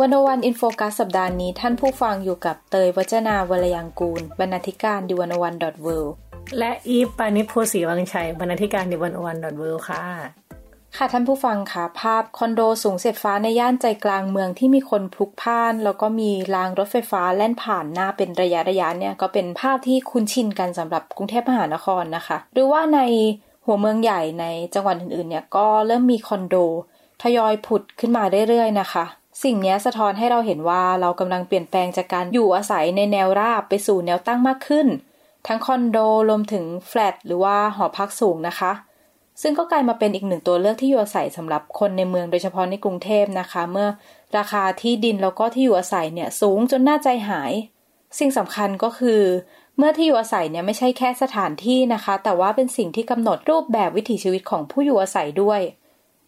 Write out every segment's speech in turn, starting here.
One O One In Focus สัปดาห์นี้ท่านผู้ฟังอยู่กับเตยวัจนาวรยังกูล บรรณาธิการ The One O One dot เวและอีฟปานิโพสีวังชัย บรรณาธิการ The One O One dot เวค่ะ ค่ะท่านผู้ฟังค่ะ ภาพคอนโดสูงเสียดฟ้าในย่านใจกลางเมืองที่มีคนพลุกพ่าน แล้วก็มีรางรถไฟฟ้าแล่นผ่านหน้าเป็นระยะระยะเนี่ย ก็เป็นภาพที่คุ้นชินกันสำหรับกรุงเทพมหานครนะคะ หรือว่าในหัวเมืองใหญ่ในจังหวัดอื่นๆเนี่ยก็เริ่มมีคอนโดทยอยผุดขึ้นมาเรื่อยๆนะคะ สิ่งนี้สะท้อนให้เราเห็นว่าเรากำลังเปลี่ยนแปลงจากการอยู่อาศัยในแนวราบไปสู่แนวตั้งมากขึ้น ทั้งคอนโดรวมถึงแฟลตหรือว่าหอพักสูงนะคะ ซึ่งก็กลายมาเป็นอีกหนึ่งตัวเลือกที่อยู่อาศัยสำหรับคนในเมืองโดยเฉพาะในกรุงเทพนะคะ เมื่อราคาที่ดินแล้วก็ที่อยู่อาศัยเนี่ยสูงจนน่าใจหาย สิ่งสำคัญก็คือ เมื่อที่อยู่อาศัยเนี่ยไม่ใช่แค่สถานที่นะคะ แต่ว่าเป็นสิ่งที่กำหนดรูปแบบวิถีชีวิตของผู้อยู่อาศัยด้วย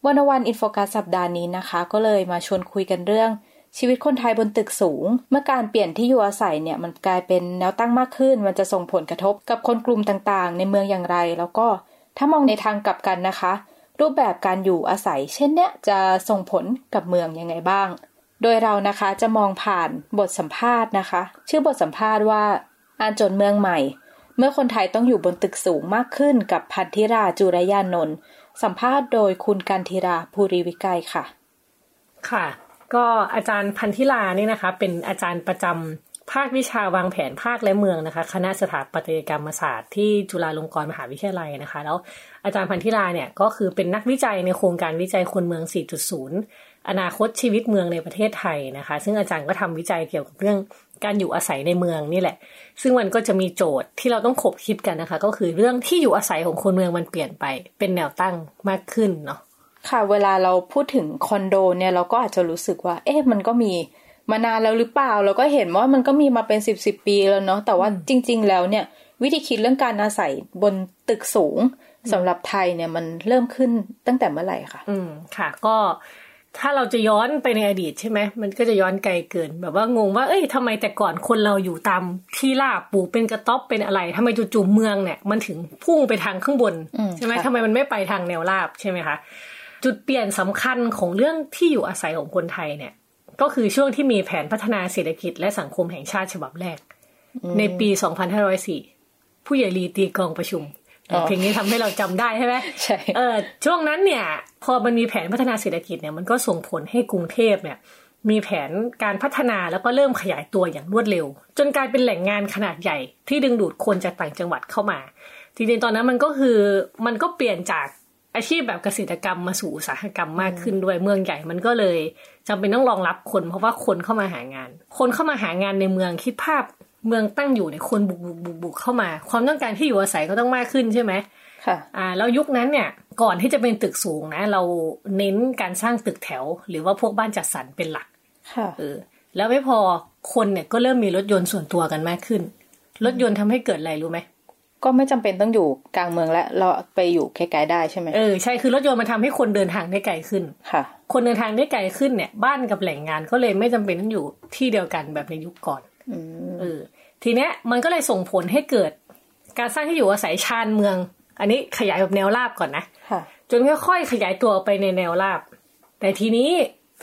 วันวันอินโฟกัสสัปดาห์นี้นะคะ ก็เลยมาชวนคุยกันเรื่อง ชีวิตคนไทยบนตึกสูง เมื่อการเปลี่ยนที่อยู่อาศัยเนี่ยมันกลายเป็นแนวตั้งมากขึ้น มันจะส่งผลกระทบกับคนกลุ่มต่างๆ ในเมืองอย่างไร แล้วก็ถ้ามองในทางกลับกันนะคะ รูปแบบการอยู่อาศัย เช่นเนี้ยจะส่งผลกับเมืองยังไงบ้าง โดยเรานะคะจะมองผ่านบทสัมภาษณ์นะคะ ชื่อบทสัมภาษณ์ว่าอ่านจนเมืองใหม่ เมื่อคนไทยต้องอยู่บนตึกสูงมากขึ้นกับพันธิราจุรยานนท์ สัมภาษณ์โดยคุณกันทีราภูริวิกัยค่ะ ค่ะ ก็อาจารย์พันธิลานี่นะคะ เป็นอาจารย์ประจำภาควิชาวางแผนภาคและเมืองนะคะ คณะสถาปัตยกรรมศาสตร์ที่จุฬาลงกรณ์มหาวิทยาลัยนะคะ แล้วอาจารย์พันธิลาเนี่ยก็คือเป็นนักวิจัยในโครงการวิจัยคนเมือง 4.0 อนาคตชีวิตเมืองในประเทศไทยนะคะ ซึ่งอาจารย์ก็ทำวิจัยเกี่ยวกับเรื่อง การอยู่อาศัยในเมืองนี่แหละ ซึ่งมันก็จะมีโจทย์ที่เราต้องขบคิดกันนะคะ ก็คือเรื่องที่อยู่อาศัยของคนเมืองมันเปลี่ยนไป เป็นแนวตั้งมากขึ้นเนาะค่ะ เวลาเราพูดถึงคอนโดเนี่ยเราก็อาจจะรู้สึกว่า เอ๊ะมันก็มีมานานแล้วหรือเปล่า เราก็เห็นว่ามันก็มีมาเป็นสิบสิบปีแล้วเนาะแต่ว่าจริง ๆ แล้วเนี่ย วิธีคิดเรื่องการอาศัยบนตึกสูงสำหรับไทยเนี่ยมันเริ่มขึ้นตั้งแต่เมื่อไหร่คะอืมค่ะ ก็ ถ้าเราจะย้อนไปในอดีตใช่ไหมมันก็จะย้อนไกลเกิน แบบว่างงว่า เอ้ยทำไมแต่ก่อนคนเราอยู่ตามที่ราบปลูกเป็นกระต๊อบเป็นอะไรทำไมจู่ๆเมืองเนี่ย มันถึงพุ่งไปทางข้างบนใช่ไหมทำไมมันไม่ไปทางแนวราบใช่ไหมคะจุดเปลี่ยนสำคัญของเรื่องที่อยู่อาศัยของคนไทยเนี่ย ก็คือช่วงที่มีแผนพัฒนาเศรษฐกิจและสังคมแห่งชาติฉบับแรก ในปี 2504 ผู้ใหญ่ลีตีกองประชุม เพลงนี้ทำให้เราจำได้ใช่ไหมใช่เออช่วงนั้นเนี่ย พอมันมีแผนพัฒนาเศรษฐกิจเนี่ยมันก็ส่งผลให้กรุงเทพเนี่ย มีแผนการพัฒนาแล้วก็เริ่มขยายตัวอย่างรวดเร็ว จนกลายเป็นแหล่งงานขนาดใหญ่ ที่ดึงดูดคนจากต่างจังหวัดเข้ามาจริงๆตอนนั้นมันก็คือมันก็เปลี่ยนจากอาชีพแบบเกษตรกรรมมาสู่อุตสาหกรรมมากขึ้นด้วยเมืองใหญ่มันก็เลยจำเป็นต้องรองรับคน เพราะว่าคนเข้ามาหางาน คนเข้ามาหางานในเมืองคิดภาพ เมืองตั้งอยู่ในคนบุกบุกบุกบุกเข้ามา ความต้องการที่อยู่อาศัยก็ต้องมากขึ้นใช่ไหมค่ะอ่าแล้วยุคนั้นเนี่ยก่อนที่จะเป็นตึกสูงนะ เราเน้นการสร้างตึกแถว หรือว่าพวกบ้านจัดสรรเป็นหลักค่ะเออแล้วไม่พอคนเนี่ยก็เริ่มมีรถยนต์ส่วนตัวกันมากขึ้น รถยนต์ทำให้เกิดอะไรรู้ไหมก็ไม่จำเป็นต้องอยู่กลางเมืองแล้วเราไปอยู่ไกลๆได้ใช่ไหมเออใช่คือรถยนต์มันทาให้คนเดินทางได้ไกลขึ้นค่ะ คนเดินทางได้ไกลขึ้นเนี่ย บ้านกับแหล่งงานก็เลยไม่จำเป็นต้องอยู่ที่เดียวกันแบบในยุคก่อน เออทีเนี้ยมันก็เลยส่งผลให้เกิด การสร้างที่อยู่อาศัยชานเมือง อันนี้ขยายแบบแนวราบก่อนนะจนค่อยๆขยายตัวไปในแนวราบ แต่ทีนี้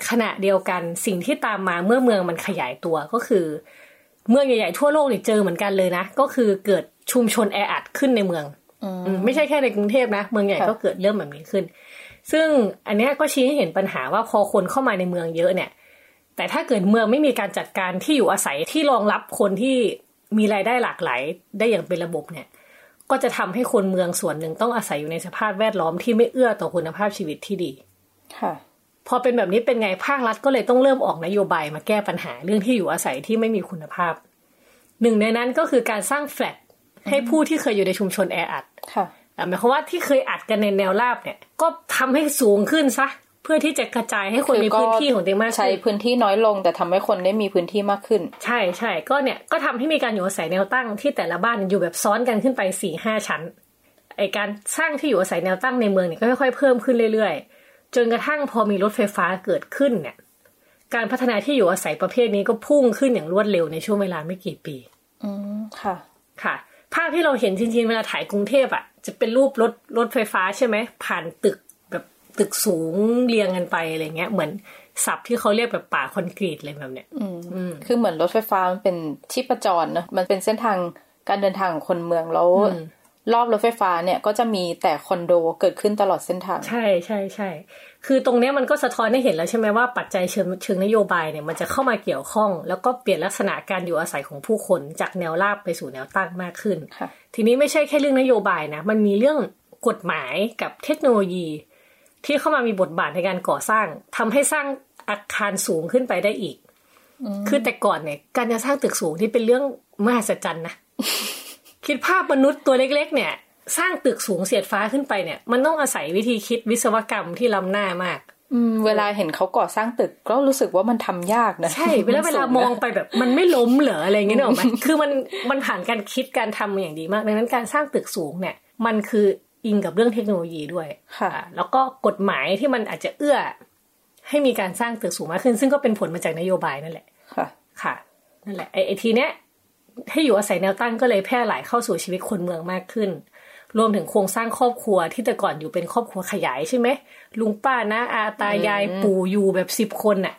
ขณะเดียวกันสิ่งที่ตามมาเมื่อเมืองมันขยายตัวก็คือ เมืองใหญ่ๆทั่วโลกนี่เจอเหมือนกันเลยนะ ก็คือเกิดชุมชนแออัดขึ้นในเมืองไม่ใช่แค่ในกรุงเทพนะ เมืองใหญ่ก็เกิดเรื่องแบบนี้ขึ้น ซึ่งอันนี้ก็ชี้ให้เห็นปัญหาว่าพอคนเข้ามาในเมืองเยอะเนี่ย แต่ถ้าเกิดเมืองไม่มีการจัดการที่อยู่อาศัยที่รองรับคนที่มีรายได้หลากหลายได้อย่างเป็นระบบเนี่ย ก็จะทำให้คนเมืองส่วนหนึ่งต้องอาศัยอยู่ในสภาพแวดล้อมที่ไม่เอื้อต่อคุณภาพชีวิตที่ดี ค่ะ พอเป็นแบบนี้เป็นไงภาครัฐก็เลยต้องเริ่มออกนโยบายมาแก้ปัญหาเรื่องที่อยู่อาศัยที่ไม่มีคุณภาพ หนึ่งในนั้นก็คือการสร้างแฟลตให้ผู้ที่เคยอยู่ในชุมชนแออัด ค่ะหมายความว่าที่เคยอัดกันในแนวราบเนี่ย ก็ทำให้สูงขึ้นซะ เพื่อที่จะกระจายให้คนมีพื้นที่ของตัวเองมากขึ้นใช้พื้นที่น้อยลง แต่ทำให้คนได้มีพื้นที่มากขึ้น ใช่ใช่ก็เนี่ยก็ทำให้มีการอยู่อาศัยแนวตั้งที่แต่ละบ้านอยู่แบบซ้อนกันขึ้นไปสี่ห้าชั้นไอการสร้างที่อยู่อาศัยแนวตั้งในเมืองเนี่ยก็ค่อยๆเพิ่มขึ้นเรื่อยๆ จนกระทั่งพอมีรถไฟฟ้าเกิดขึ้นเนี่ยการพัฒนาที่อยู่อาศัยประเภทนี้ก็พุ่งขึ้นอย่างรวดเร็วในช่วงเวลาไม่กี่ปี อืมค่ะ ค่ะ ภาพที่เราเห็นจริงๆเวลาถ่ายกรุงเทพอะ จะเป็นรูปรถรถไฟฟ้าใช่ไหมผ่านตึกแบบ ตึกสูงเรียงกันไปอะไรเงี้ยเหมือนศัพท์ที่เขาเรียกแบบป่าคอนกรีตอะไรแบบเนี้ยอืมคือเหมือนรถไฟฟ้ามันเป็นชีพจรเนอะมันเป็นเส้นทางการเดินทางของคนเมืองแล้วอืมรอบรถไฟฟ้าเนี่ยก็จะมีแต่คอนโดเกิดขึ้นตลอดเส้นทาง ใช่ใช่ใช่คือตรงเนี้ยมันก็สะท้อนให้เห็นแล้วใช่ไหมว่าปัจจัยเชิงเชิงนโยบายเนี่ยมันจะเข้ามาเกี่ยวข้อง แล้วก็เปลี่ยนลักษณะการอยู่อาศัยของผู้คนจากแนวราบไปสู่แนวตั้งมากขึ้นค่ะทีนี้ไม่ใช่แค่เรื่องนโยบายนะ มันมีเรื่องกฎหมายกับเทคโนโลยี ที่เข้ามามีบทบาทในการก่อสร้างทำให้สร้างอาคารสูงขึ้นไปได้อีก คือแต่ก่อนเนี่ย การจะสร้างตึกสูงที่เป็นเรื่องมหัศจรรย์นะคิดภาพมนุษย์ตัวเล็ก ๆ เนี่ย สร้างตึกสูงเสียดฟ้าขึ้นไปเนี่ย มันต้องอาศัยวิธีคิดวิศวกรรมที่ล้ำหน้ามากอืมเวลาเห็นเขาก่อสร้างตึกก็รู้สึกว่ามันทำยากนะใช่เวลาเวลามองไปแบบมันไม่ล้มเหรออะไรอย่างเงี้ยนึกออกไหมคือมันมันผ่านการคิดการทำมาอย่างดีมากดังนั้นการสร้างตึกสูงเนี่ย มันคือ อิงกับเรื่องเทคโนโลยีด้วยค่ะอ่าแล้วก็กฎหมายที่มันอาจจะเอื้อ ให้มีการสร้างตึกสูงมากขึ้น ซึ่งก็เป็นผลมาจากนโยบายนั่นแหละค่ะ ค่ะ นั่นแหละไอ้ไอ้ทีเนี้ยให้อยู่อาศัยแนวตั้งก็เลยแพร่หลายเข้าสู่ชีวิตคนเมืองมากขึ้น รวมถึงโครงสร้างครอบครัวที่แต่ก่อนอยู่เป็นครอบครัวขยายใช่ไหมลุงป้านะอาตายายปู่อยู่แบบสิบคนน่ะ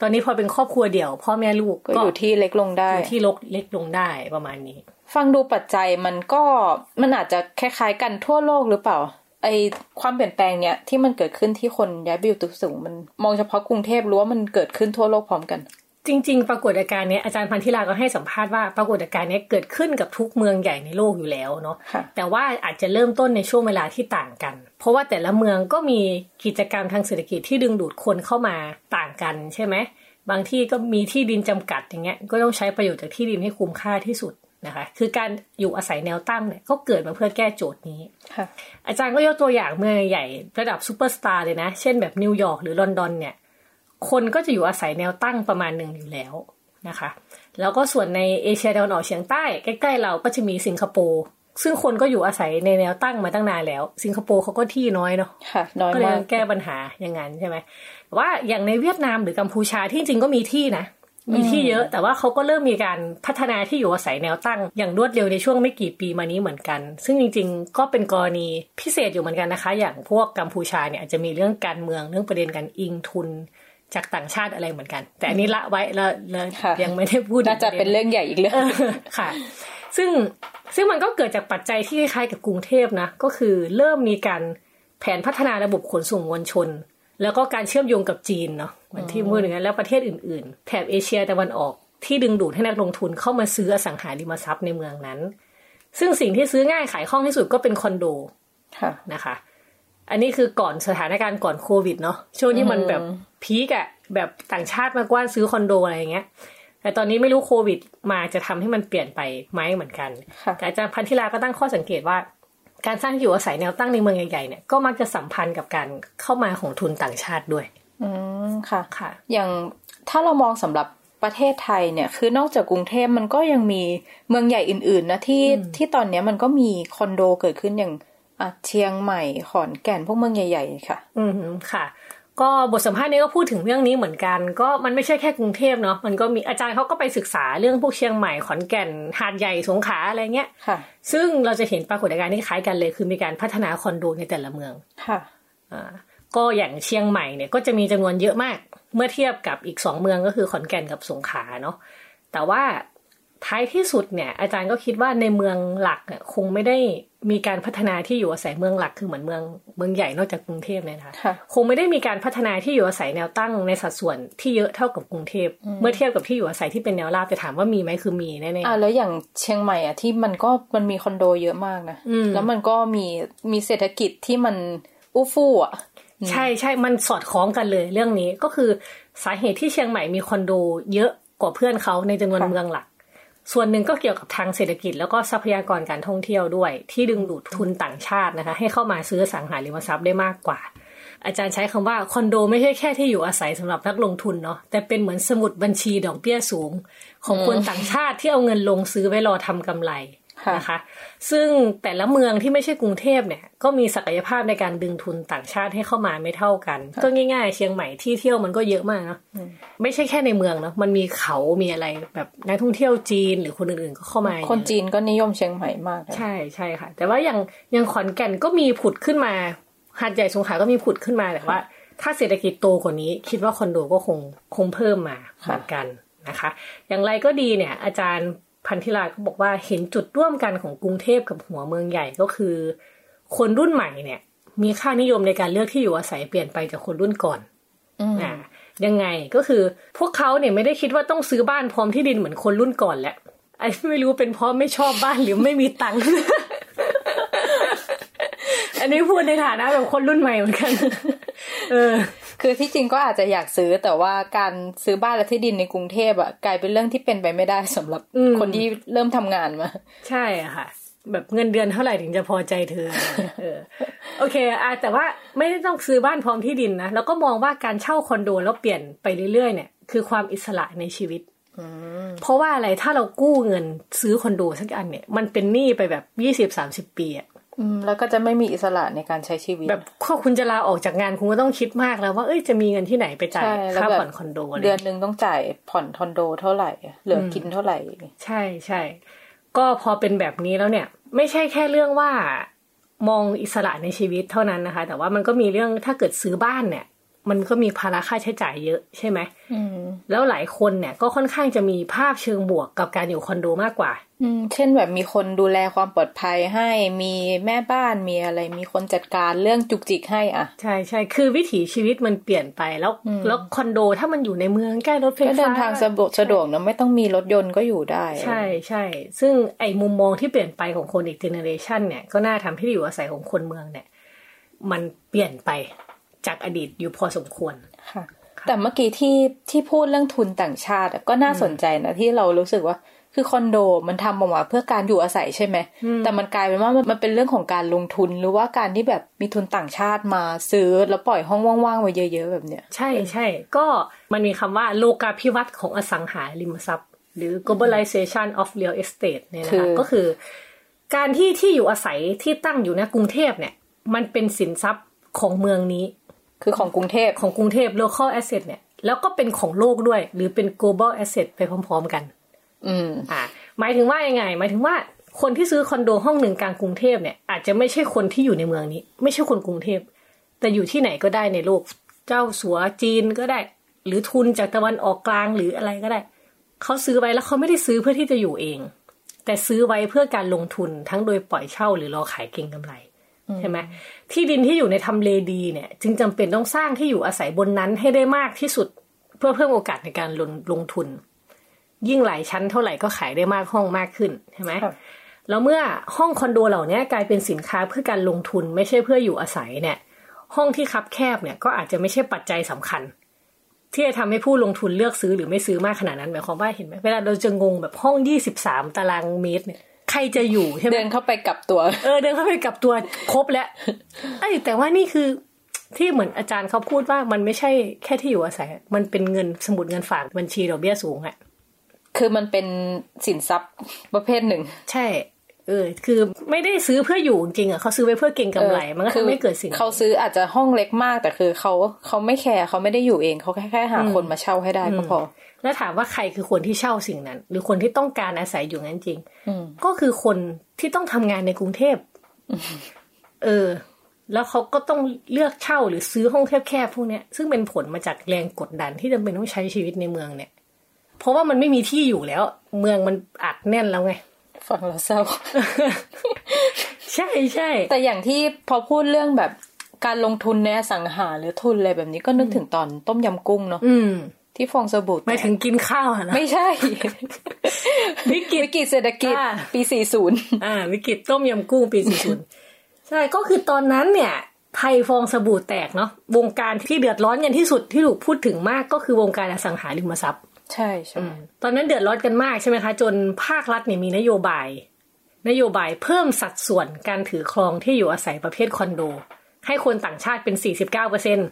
ตอนนี้พอเป็นครอบครัวเดี่ยว พ่อแม่ลูกก็อยู่ที่เล็กลงได้อยู่ที่ลกเล็กลงได้ประมาณนี้ ฟังดูปัจจัยมันก็มันอาจจะคล้ายๆกันทั่วโลกหรือเปล่าไอความเปลี่ยนแปลงเนี้ยที่มันเกิดขึ้นที่คนย้ายไปอยู่ตึกสูง มันมองเฉพาะกรุงเทพหรือว่ามันเกิดขึ้นทั่วโลกพร้อมกัน จริง ๆ ปรากฏการณ์เนี้ยอาจารย์พันธิลาก็ให้สัมภาษณ์ว่าปรากฏการณ์เนี้ยเกิดขึ้นกับทุกเมืองใหญ่ในโลกอยู่แล้วเนาะค่ะแต่ว่าอาจจะเริ่มต้นในช่วงเวลาที่ต่างกัน เพราะว่าแต่ละเมืองก็มีกิจกรรมทางเศรษฐกิจที่ดึงดูดคนเข้ามาต่างกันใช่ไหมบางที่ก็มีที่ดินจำกัดอย่างเงี้ยก็ต้องใช้ประโยชน์จากที่ดินให้คุ้มค่าที่สุดนะคะคือการอยู่อาศัยแนวตั้งเนี่ยก็เกิดมาเพื่อแก้โจทย์นี้ค่ะอาจารย์ก็ยกตัวอย่างเมืองใหญ่ระดับซูเปอร์สตาร์เลยนะ เช่นแบบนิวยอร์กหรือลอนดอนเนี่ย คนก็จะอยู่อาศัยแนวตั้งประมาณหนึ่งอยู่แล้วนะคะ แล้วก็ส่วนในเอเชียตะวันออกเฉียงใต้ใกล้ๆเราก็จะมีสิงคโปร์ซึ่งคนก็อยู่อาศัยในแนวตั้งมาตั้งนานแล้ว สิงคโปร์เขาก็ที่น้อยเนาะค่ะน้อยก็เลยมากต้องแก้ปัญหาอย่างนั้นใช่ไหมแต่ว่าอย่างในเวียดนามหรือกัมพูชาที่จริงก็มีที่นะมีที่เยอะ แต่ว่าเขาก็เริ่มมีการพัฒนาที่อยู่อาศัยแนวตั้ง อย่างรวดเร็วในช่วงไม่กี่ปีมานี้เหมือนกัน ซึ่งจริง ๆ ก็เป็นกรณีพิเศษอยู่เหมือนกันนะคะ อย่างพวกกัมพูชาเนี่ยอาจจะมีเรื่องการเมืองเรื่องประเด็นการอิงทุน จากต่างชาติอะไรเหมือนกัน แต่อันนี้ละไว้แล้วแล้วค่ะยังไม่ได้พูดน่าจะเป็นเรื่องใหญ่อีกเรื่องเออค่ะ ซึ่งซึ่งมันก็เกิดจากปัจจัยที่คล้ายๆกับกรุงเทพนะก็คือเริ่มมีการแผนพัฒนาระบบขนส่งมวลชน แล้วก็การเชื่อมโยงกับจีนเนาะเหมือนที่พูดอย่างนั้นแล้วประเทศอื่นๆ แถบเอเชียตะวันออกที่ดึงดูดให้นักลงทุนเข้ามาซื้ออสังหาริมทรัพย์ในเมืองนั้น ซึ่งสิ่งที่ซื้อง่ายขายคล่องที่สุดก็เป็นคอนโดค่ะนะคะ อันนี้คือก่อนสถานการณ์ก่อนโควิดเนาะช่วงที่มันแบบพีกอะแบบต่างชาติมากว้านซื้อคอนโดอะไรอย่างเงี้ย แต่ตอนนี้ไม่รู้โควิดมาจะทำให้มันเปลี่ยนไปไหมเหมือนกันค่ะแต่อาจารย์พันธิลาก็ตั้งข้อสังเกตว่า การสร้างที่อยู่อาศัยแนวตั้งในเมืองใหญ่ๆเนี่ยก็มักจะสัมพันธ์กับการเข้ามาของทุนต่างชาติด้วย อืมค่ะค่ะ อย่างถ้าเรามองสำหรับประเทศไทยเนี่ยคือนอกจากกรุงเทพมันก็ยังมีเมืองใหญ่อื่น ๆ นะที่ที่ตอนเนี้ยมันก็มีคอนโดเกิดขึ้นอย่างอะ เชียงใหม่ขอนแก่นพวกเมืองใหญ่ ๆ ค่ะ อืมค่ะ ก็บทสัมภาษณ์นี้ก็พูดถึงเรื่องนี้เหมือนกัน ก็มันไม่ใช่แค่กรุงเทพเนาะมันก็มีอาจารย์เขาก็ไปศึกษาเรื่องพวกเชียงใหม่ขอนแก่นหาดใหญ่สงขลาอะไรเงี้ยค่ะ ซึ่งเราจะเห็นปรากฏการณ์ที่คล้ายกันเลย คือมีการพัฒนาคอนโดในแต่ละเมืองค่ะอ่าก็อย่างเชียงใหม่เนี่ยก็จะมีจำนวนเยอะมาก เมื่อเทียบกับอีกสองเมืองก็คือขอนแก่นกับสงขลาเนาะแต่ว่า ท้ายที่สุดเนี่ย อาจารย์ก็คิดว่าในเมืองหลักเนี่ยคงไม่ได้มีการพัฒนาที่อยู่อาศัยเมืองหลักคือเหมือนเมืองเมืองใหญ่นอกจากกรุงเทพเนี่ยนะคะค่ะคงไม่ได้มีการพัฒนาที่อยู่อาศัยแนวตั้งในสัดส่วนที่เยอะเท่ากับกรุงเทพเมื่อเทียบกับที่อยู่อาศัยที่เป็นแนวราบจะถามว่ามีไหมคือมีแน่ๆอ่าแล้วอย่างเชียงใหม่อะที่มันก็มันมีคอนโดเยอะมากนะอืมแล้วมันก็มีมีเศรษฐกิจที่มันอู้ฟู่อะใช่ใช่มันสอดคล้องกันเลยเรื่องนี้ก็คือสาเหตุที่เชียงใหม่มีคอนโดเยอะกว่าเพื่อนเขาในจำนวนค่ะเมืองหลัก ส่วนหนึ่งก็เกี่ยวกับทางเศรษฐกิจแล้วก็ทรัพยากรการท่องเที่ยวด้วย ที่ดึงดูดทุนต่างชาตินะคะ ให้เข้ามาซื้อสังหาริมทรัพย์ได้มากกว่า อาจารย์ใช้คำว่าคอนโดไม่ใช่แค่ที่อยู่อาศัยสำหรับนักลงทุนเนาะแต่เป็นเหมือนสมุดบัญชีดอกเบี้ยสูง ของคนต่างชาติที่เอาเงินลงซื้อไว้รอทำกำไร นะคะ ซึ่งแต่ละเมืองที่ไม่ใช่กรุงเทพเนี่ย ก็มีศักยภาพในการดึงทุนต่างชาติให้เข้ามาไม่เท่ากัน ก็ง่าย ๆ เชียงใหม่ที่เที่ยวมันก็เยอะมากเนาะไม่ใช่แค่ในเมืองเนาะมันมีเขามีอะไรแบบนักท่องเที่ยวจีนหรือคนอื่นๆก็เข้ามา คนจีนก็นิยมเชียงใหม่มาก ใช่ใช่ค่ะ แต่ว่าอย่างอย่างขอนแก่นก็มีผุดขึ้นมาหาดใหญ่สงขลาก็มีผุดขึ้นมาแต่ว่า ถ้าเศรษฐกิจโตกว่านี้ คิดว่าคอนโดก็คงคงเพิ่มมาเหมือนกันนะคะ อย่างไรก็ดีเนี่ย อาจารย์ พันธิลาก็บอกว่าเห็นจุดร่วมกันของกรุงเทพกับหัวเมืองใหญ่ก็คือ คนรุ่นใหม่เนี่ย มีค่านิยมในการเลือกที่อยู่อาศัยเปลี่ยนไปจากคนรุ่นก่อนอ่ายังไงก็คือพวกเขาเนี่ยไม่ได้คิดว่าต้องซื้อบ้านพร้อมที่ดินเหมือนคนรุ่นก่อนแหละไอ้ไม่รู้เป็นเพราะไม่ชอบบ้านหรือไม่มีตังค์อันนี้พูดในฐานะแบบคนรุ่นใหม่เหมือนกัน เออ คือที่จริงก็อาจจะอยากซื้อแต่ว่าการซื้อบ้านและที่ดินในกรุงเทพอะกลายเป็นเรื่องที่เป็นไปไม่ได้สำหรับคนที่เริ่มทำงานมา ใช่อะค่ะ แบบเงินเดือนเท่าไหร่ถึงจะพอใจเธอเออโอเคอะแต่ว่าไม่ได้ต้องซื้อบ้านพร้อมที่ดินนะแล้วก็มองว่าการเช่าคอนโดแล้วเปลี่ยนไปเรื่อยๆเนี่ยคือความอิสระในชีวิตเพราะว่าอะไรถ้าเรากู้เงินซื้อคอนโดสักอันเนี่ย มันเป็นหนี้ไปแบบยี่สิบสามสิบปีอะ อืมแล้วก็จะไม่มีอิสระในการใช้ชีวิต แบบข้อคุณจะลาออกจากงานคุณก็ต้องคิดมากแล้วว่าเอ้ยจะมีเงินที่ไหนไปจ่ายใช่แล้วค่าแบบผ่อนคอนโดอะไรเดือนหนึ่งต้องจ่ายผ่อนคอนโดเท่าไหร่ เหลือกินเท่าไหร่ ใช่ใช่ก็พอเป็นแบบนี้แล้วเนี่ย ไม่ใช่แค่เรื่องว่ามองอิสระในชีวิตเท่านั้นนะคะ แต่ว่ามันก็มีเรื่องถ้าเกิดซื้อบ้านเนี่ย มันก็มีภาระค่าใช้จ่ายเยอะใช่ไหมอืมแล้วหลายคนเนี่ยก็ค่อนข้างจะมีภาพเชิงบวกกับการอยู่คอนโดมากกว่า อืมเช่นแบบมีคนดูแลความปลอดภัยให้มีแม่บ้านมีอะไร มีคนจัดการเรื่องจุกจิกให้อะ ใช่ใช่คือวิถีชีวิตมันเปลี่ยนไปแล้ว แล้วคอนโดถ้ามันอยู่ในเมืองใกล้รถไฟก็ฟ้าเดินทางสะดวกสะดวกเนอะไม่ต้องมีรถยนต์ก็อยู่ได้ ใช่ใช่ซึ่งไอ้มุมมองที่เปลี่ยนไปของคนอีกเจเนอเรชันเนี่ยก็น่าทำให้ที่อยู่อาศัยของคนเมืองเนี่ย มันเปลี่ยนไป จากอดีตอยู่พอสมควรค่ะ แต่เมื่อกี้ที่ที่พูดเรื่องทุนต่างชาติอะก็น่าสนใจนะที่เรารู้สึกว่าคือคอนโดมันทำออกมาเพื่อการอยู่อาศัยใช่ไหม แต่มันกลายเป็นว่ามันมันเป็นเรื่องของการลงทุนหรือว่าการที่แบบมีทุนต่างชาติมาซื้อแล้วปล่อยห้องว่างๆไว้เยอะ ๆ แบบเนี้ย ใช่ใช่ก็มันมีคำว่าโลกาภิวัตน์ของอสังหาริมทรัพย์ หรือ globalization of real estate เนี่ยนะคืคะอก็คือ การที่ที่อยู่อาศัยที่ตั้งอยู่ในกรุงเทพเนี่ย มันเป็นสินทรัพย์ของเมืองนี้ คือของกรุงเทพของกรุงเทพ local asset เนี่ย แล้วก็เป็นของโลกด้วย หรือเป็น global asset ไปพร้อม ๆ กัน อืมอ่าหมายถึงว่ายังไง หมายถึงว่าคนที่ซื้อคอนโดห้องหนึ่งกลางกรุงเทพเนี่ยอาจจะไม่ใช่คนที่อยู่ในเมืองนี้ ไม่ใช่คนกรุงเทพ แต่อยู่ที่ไหนก็ได้ในโลก เจ้าสัวจีนก็ได้ หรือทุนจากตะวันออกกลางหรืออะไรก็ได้เขาซื้อไว้แล้วเขาไม่ได้ซื้อเพื่อที่จะอยู่เอง แต่ซื้อไว้เพื่อการลงทุนทั้งโดยปล่อยเช่าหรือรอขายเก็งกำไร ใช่ไหมที่ดินที่อยู่ในทำเลดีเนี่ย จึงจำเป็นต้องสร้างที่อยู่อาศัยบนนั้นให้ได้มากที่สุด เพื่อเพิ่มโอกาสในการลงลงทุน ยิ่งหลายชั้นเท่าไหร่ก็ขายได้มากห้องมากขึ้นใช่ไหมครับแล้วเมื่อห้องคอนโดเหล่านี้กลายเป็นสินค้าเพื่อการลงทุนไม่ใช่เพื่ออยู่อาศัยเนี่ย ห้องที่คับแคบเนี่ยก็อาจจะไม่ใช่ปัจจัยสำคัญ ที่จะทำให้ผู้ลงทุนเลือกซื้อหรือไม่ซื้อมากขนาดนั้นหมายความว่าเห็นไหมเวลาเราจะงงแบบห้องยี่สิบสามตารางเมตรเนี่ย ใครจะอยู่ใช่ไหมเดินเข้าไปกลับตัว เออเดินเข้าไปกับตัวครบแล้วเอ้ยแต่ว่านี่คือที่เหมือนอาจารย์เขาพูดว่ามันไม่ใช่แค่ที่อยู่อาศัย มันเป็นเงินสมุดเงินฝากบัญชีดอกเบี้ยสูงอะคือมันเป็นสินทรัพย์ประเภทหนึ่ง ใช่ เออ คือไม่ได้ซื้อเพื่ออยู่จริงๆอะเขาซื้อไว้เพื่อเก็งกำไร มันก็ทำให้เกิดสิ่งเขาซื้ออาจจะห้องเล็กมากแต่คือเขาเขาไม่แคร์เขาไม่ได้อยู่เองเขาแค่แค่หาคนมาเช่าให้ได้ก็พอ แล้วถามว่าใครคือคนที่เช่าสิ่งนั้น หรือคนที่ต้องการอาศัยอยู่งั้นจริงอืมก็คือคนที่ต้องทำงานในกรุงเทพเออ แล้วเขาก็ต้องเลือกเช่าหรือซื้อห้องแคบๆพวกเนี้ยซึ่งเป็นผลมาจากแรงกดดันที่จำเป็นต้องใช้ชีวิตในเมืองเนี่ย เพราะว่ามันไม่มีที่อยู่แล้ว เมืองมันอัดแน่นแล้วไงฟังแล้วเศร้าใช่ใช่แต่อย่างที่พอพูดเรื่องแบบการลงทุนในอสังหาหรือทุนอะไรแบบนี้ก็นึกถึงตอนต้มยำกุ้งเนาะอืม ที่ฟองสบู่แตกไม่ถึงกินข้าวอะนะไม่ใช่ วิกฤตวิกฤตเศรษฐกิจอ่าปี40อ่า วิกฤตต้มยำกุ้งปีสี่ศูนย์ใช่ก็คือตอนนั้นเนี่ยไทยฟองสบู่แตกเนาะวงการที่เดือดร้อนกันที่สุดที่ถูกพูดถึงมากก็คือวงการอสังหาริมทรัพย์ ใช่ใช่ตอนนั้นเดือดร้อนกันมากใช่ไหมคะ จนภาครัฐเนี่ยมีนโยบาย นโยบายเพิ่มสัดส่วนการถือครองที่อยู่อาศัยประเภทคอนโด ให้คนต่างชาติเป็นสี่สิบเก้าเปอร์เซ็นต์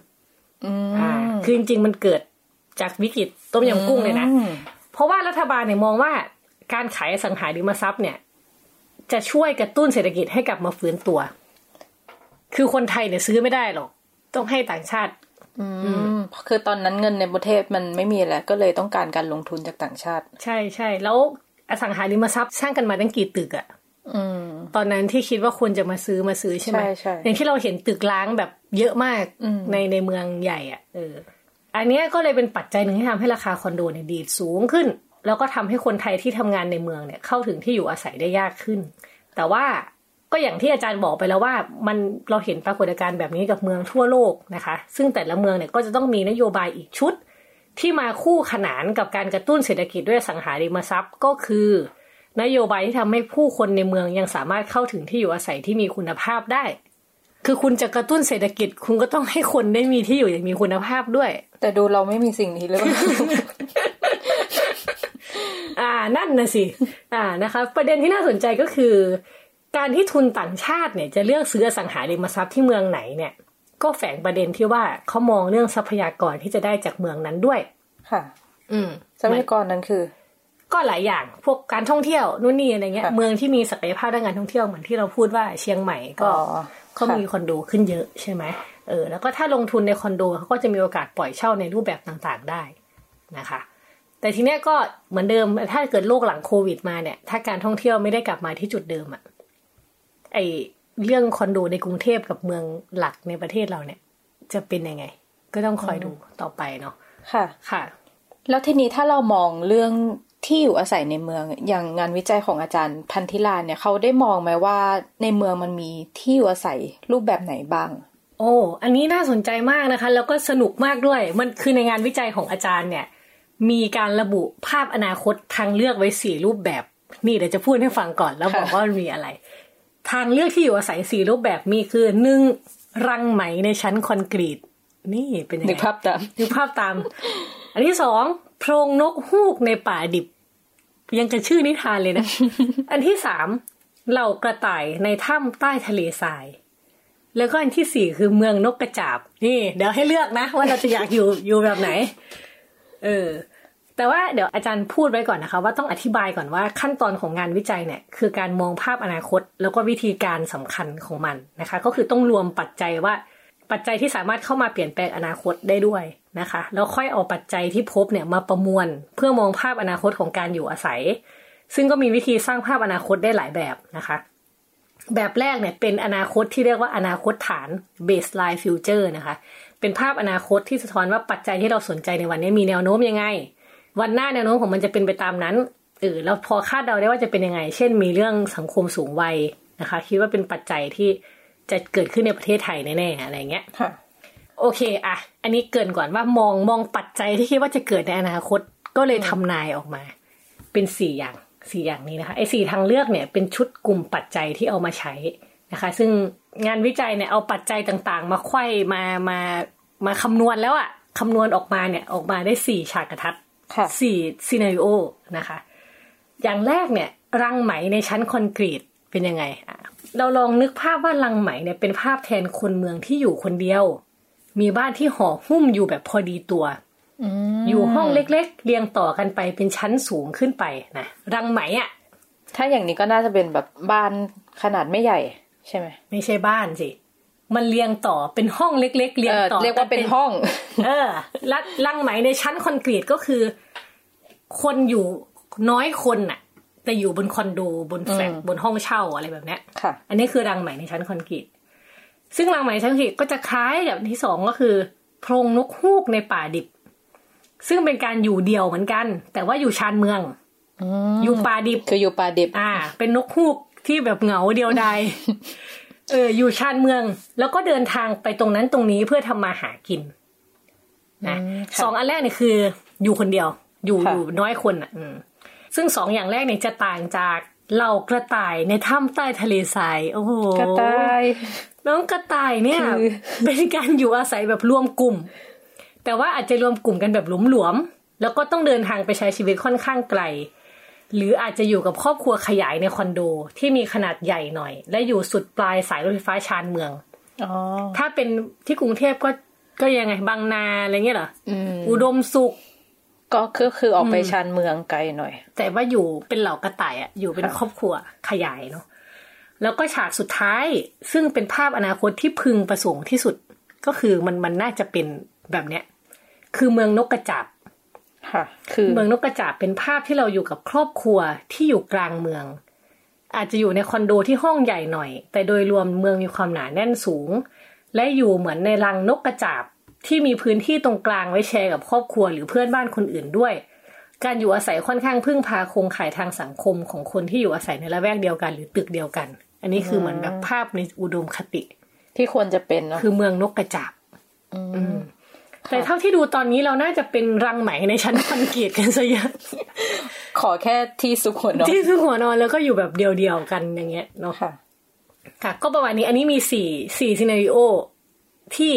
อ่าคือจริงๆมันเกิด จากวิกฤตต้มยำกุ้งเลยนะ เพราะว่ารัฐบาลเนี่ยมองว่าการขายอสังหาริมทรัพย์เนี่ย จะช่วยกระตุ้นเศรษฐกิจให้กลับมาฟื้นตัว คือคนไทยเนี่ยซื้อไม่ได้หรอก ต้องให้ต่างชาติ อืมคือตอนนั้นเงินในประเทศมันไม่มีแล้วก็เลยต้องการการลงทุนจากต่างชาติ ใช่ใช่แล้วอสังหาริมทรัพย์สร้างกันมาตั้งกี่ตึกอะอืมตอนนั้นที่คิดว่าคนจะมาซื้อมาซื้อใช่ไหมใช่ใช่อย่างที่เราเห็นตึกล้างแบบเยอะมากอืมในในเมืองใหญ่อะเออ อันนี้ก็เลยเป็นปัจจัยหนึ่งที่ทำให้ราคาคอนโดเนี่ยดีดสูงขึ้น แล้วก็ทำให้คนไทยที่ทำงานในเมืองเนี่ยเข้าถึงที่อยู่อาศัยได้ยากขึ้น แต่ว่าก็อย่างที่อาจารย์บอกไปแล้วว่ามันเราเห็นปรากฏการณ์แบบนี้กับเมืองทั่วโลกนะคะ ซึ่งแต่ละเมืองเนี่ยก็จะต้องมีนโยบายอีกชุด ที่มาคู่ขนานกับการกระตุ้นเศรษฐกิจด้วยสังหาริมทรัพย์ก็คือ นโยบายที่ทำให้ผู้คนในเมืองยังสามารถเข้าถึงที่อยู่อาศัยที่มีคุณภาพได้ คือคุณจะกระตุ้นเศรษฐกิจ คุณก็ต้องให้คนได้มีที่อยู่อย่างมีคุณภาพด้วย แต่ดูเราไม่มีสิ่งนี้เลยอ่านั่นนะสิ อ่านะคะ ประเด็นที่น่าสนใจก็คือ การที่ทุนต่างชาติเนี่ย จะเลือกซื้ออสังหาริมทรัพย์ที่เมืองไหนเนี่ย ก็แฝงประเด็นที่ว่าเขามองเรื่องทรัพยากรที่จะได้จากเมืองนั้นด้วย ค่ะ อืมทรัพยากรนั้นคือ ก็หลายอย่างพวกการท่องเที่ยวนู่นนี่อะไรเงี้ยค่ะเมืองที่มีศักยภาพด้านการท่องเที่ยวเหมือนที่เราพูดว่าเชียงใหม่ก็อ๋อก็มีคอนโดขึ้นเยอะใช่ไหมเออแล้วก็ถ้าลงทุนในคอนโดเขาก็จะมีโอกาสปล่อยเช่าในรูปแบบต่างๆได้นะคะ แต่ทีเนี้ยก็เหมือนเดิมถ้าเกิดโลกหลังโควิดมาเนี่ย ถ้าการท่องเที่ยวไม่ได้กลับมาที่จุดเดิมอะไอเรื่องคอนโดในกรุงเทพกับเมืองหลักในประเทศเราเนี่ย จะเป็นยังไง ก็ต้องคอยดูต่อไปเนาะค่ะค่ะ แล้วทีนี้ถ้าเรามองเรื่อง ที่อยู่อาศัยในเมืองอย่างงานวิจัยของอาจารย์พันธิลาเนี่ยเขาได้มองไหมว่าในเมืองมันมีที่อยู่อาศัยรูปแบบไหนบ้าง โอ้อันนี้น่าสนใจมากนะคะ แล้วก็สนุกมากด้วย มันคือในงานวิจัยของอาจารย์เนี่ย มีการระบุภาพอนาคตทางเลือกไว้สี่รูปแบบ นี่เดี๋ยวจะพูดให้ฟังก่อนแล้วบอกว่ามันมีอะไร ทางเลือกที่อยู่อาศัยสี่รูปแบบมีคือหนึ่งรังไหมในชั้นคอนกรีต นี่เป็นยังนึไงกภาพตามนึกภาพตาม อันที่สองโพรงนกฮูกในป่าดิบ ยังจะชื่อนิทานเลยนะ อันที่สามเหล่ากระต่ายในถ้ำใต้ทะเลทราย แล้วก็อันที่สี่คือเมืองนกกระจาบ นี่ เดี๋ยวให้เลือกนะ ว่าเราจะอยากอยู่อยู่แบบไหน เออ แต่ว่าเดี๋ยวอาจารย์พูดไว้ก่อนนะคะ ว่าต้องอธิบายก่อนว่าขั้นตอนของงานวิจัยเนี่ย คือการมองภาพอนาคต แล้วก็วิธีการสำคัญของมันนะคะ ก็คือต้องรวมปัจจัยว่าปัจจัยที่สามารถเข้ามาเปลี่ยนแปลงอนาคตได้ด้วย นะคะ แล้วค่อยเอาปัจจัยที่พบเนี่ยมาประมวล เพื่อมองภาพอนาคตของการอยู่อาศัย ซึ่งก็มีวิธีสร้างภาพอนาคตได้หลายแบบนะคะ แบบแรกเนี่ยเป็นอนาคตที่เรียกว่าอนาคตฐาน baseline future นะคะ เป็นภาพอนาคตที่สะท้อนว่าปัจจัยที่เราสนใจในวันนี้มีแนวโน้มยังไง วันหน้าแนวโน้มของมันจะเป็นไปตามนั้นเออแล้วพอคาดเดาได้ว่าจะเป็นยังไง เช่น มีเรื่องสังคมสูงวัยนะคะ คิดว่าเป็นปัจจัยที่จะเกิดขึ้นในประเทศไทยแน่ๆอะไรเงี้ย โอเคอะอันนี้เกรินก่อนว่ามองมองปัจจัยที่คิดว่าจะเกิดในอนาคตก็เลยทำนายออกมา เป็นสี่อย่างสี่อย่างนี้นะคะไอ้สี่ทางเลือกเนี่ยเป็นชุดกลุ่มปัจจัยที่เอามาใช้นะคะ ซึ่งงานวิจัยเนี่ยเอาปัจจัยต่างๆ มาไขว้มามามาคำนวณแล้วอะคำนวณออกมาเนี่ยออกมาได้สี่ฉากกระทัดค่ะสี่ซีนาริโอนะคะ อย่างแรกเนี่ยรังไหมในชั้นคอนกรีตเป็นยังไงอะเราลองนึกภาพว่ารังไหมเนี่ยเป็นภาพแทนคนเมืองที่อยู่คนเดียว มีบ้านที่ห่อหุ้มอยู่แบบพอดีตัวอยู่ห้องเล็ก ๆ เรียงต่อกันไปเป็นชั้นสูงขึ้นไปนะรังไหมอะ ถ้าอย่างนี้ก็น่าจะเป็นแบบบ้านขนาดไม่ใหญ่ ใช่ไหมไม่ใช่บ้านสิมันเรียงต่อเป็นห้องเล็ก ๆ เรียเองอต่อเรียกว่าเป็นห้อง เออและรังไหมในชั้นคอนกรีตก็คือ คนอยู่น้อยคนน่ะ แต่อยู่บนคอนโดบนแฟลตอืมบนห้องเช่าอะไรแบบเนี้ยค่ะ อันนี้คือรังไหมในชั้นคอนกรีต ซึ่งรังไหมชั้นคอนกรีตก็จะคล้ายกับที่สองก็คือโพรงนกฮูกในป่าดิบ ซึ่งเป็นการอยู่เดี่ยวเหมือนกัน แต่ว่าอยู่ชานเมืองอยู่ป่าดิบคืออยู่ป่าดิบ อ่า เป็นนกฮูกที่แบบเหงาเดียวดายเออ อยู่ชานเมือง แล้วก็เดินทางไปตรงนั้นตรงนี้เพื่อทำมาหากินนะอืมค่ะสองอันแรกเนี่ยคือ อยู่คนเดียว อยู่ค่ะอยู่น้อยคนอะอืมซึ่งสองอย่างแรกเนี่ยจะต่างจากเหล่ากระต่ายในถ้ำใต้ทะเลทรายโอ้โหกระต่าย น้องกระต่ายเนี่ยคือเป็นการอยู่อาศัยแบบรวมกลุ่ม แต่ว่าอาจจะรวมกลุ่มกันแบบหลวมๆแล้วก็ต้องเดินทางไปใช้ชีวิตค่อนข้างไกล หรืออาจจะอยู่กับครอบครัวขยายในคอนโดที่มีขนาดใหญ่หน่อย และอยู่สุดปลายสายรถไฟฟ้าชานเมืองถ้าเป็นที่กรุงเทพก็ก็ยังไงบางนาอะไรเงี้ยเหรออืมอุดมสุขก็คือคือออกไปชานเมืองไกลหน่อย แต่ว่าอยู่เป็นเหล่ากระต่ายอะอยู่เป็นครอบครัวขยายเนาะ แล้วก็ฉากสุดท้าย ซึ่งเป็นภาพอนาคตที่พึงประสงค์ที่สุด ก็คือมันมันน่าจะเป็นแบบเนี้ย คือเมืองนกกระจาบค่ะ คือเมืองนกกระจาบเป็นภาพที่เราอยู่กับครอบครัวที่อยู่กลางเมือง อาจจะอยู่ในคอนโดที่ห้องใหญ่หน่อย แต่โดยรวมเมืองมีความหนาแน่นสูง และอยู่เหมือนในรังนกกระจาบที่มีพื้นที่ตรงกลางไว้แชร์กับครอบครัวหรือเพื่อนบ้านคนอื่นด้วย การอยู่อาศัยค่อนข้างพึ่งพาโครงข่ายทางสังคมของคนที่อยู่อาศัยในละแวกเดียวกัน หรือตึกเดียวกัน อันนี้คือเหมือนแบบภาพในอุดมคติ ที่ควรจะเป็นเนาะคือเมืองนกกระจาบอืมแต่เท่าที่ดูตอนนี้เราน่าจะเป็นรังไหมในชั้นคอนกรีตกันซะเยอะขอแค่ที่สุขหัวนอนที่ซึ่งหัวนอนแล้วก็อยู่แบบเดียวๆกันอย่างเงี้ยเนาะค่ะ ค่ะ ก็ประมาณนี้อันนี้มีสี่สี่ซีนารีโอที่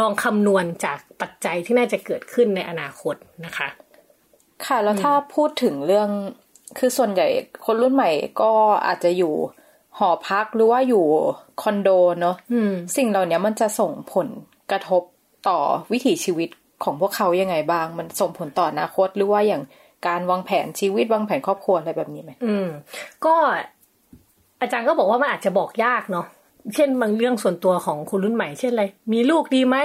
ลองคำนวณจากปัจจัยที่น่าจะเกิดขึ้นในอนาคตนะคะ ค่ะแล้วถ้าพูดถึงเรื่องคือส่วนใหญ่คนรุ่นใหม่ก็อาจจะอยู่ หอพักหรือว่าอยู่คอนโดเนาะอืมสิ่งเหล่านี้มันจะส่งผลกระทบต่อวิถีชีวิตของพวกเขายังไงบ้าง มันส่งผลต่ออนาคตหรือว่าอย่างการวางแผนชีวิตวางแผนครอบครัวอะไรแบบนี้ไหมอืม ก็อาจารย์ก็บอกว่ามันอาจจะบอกยากเนาะเช่นบางเรื่องส่วนตัวของคนรุ่นใหม่เช่นอะไรมีลูกดีไหม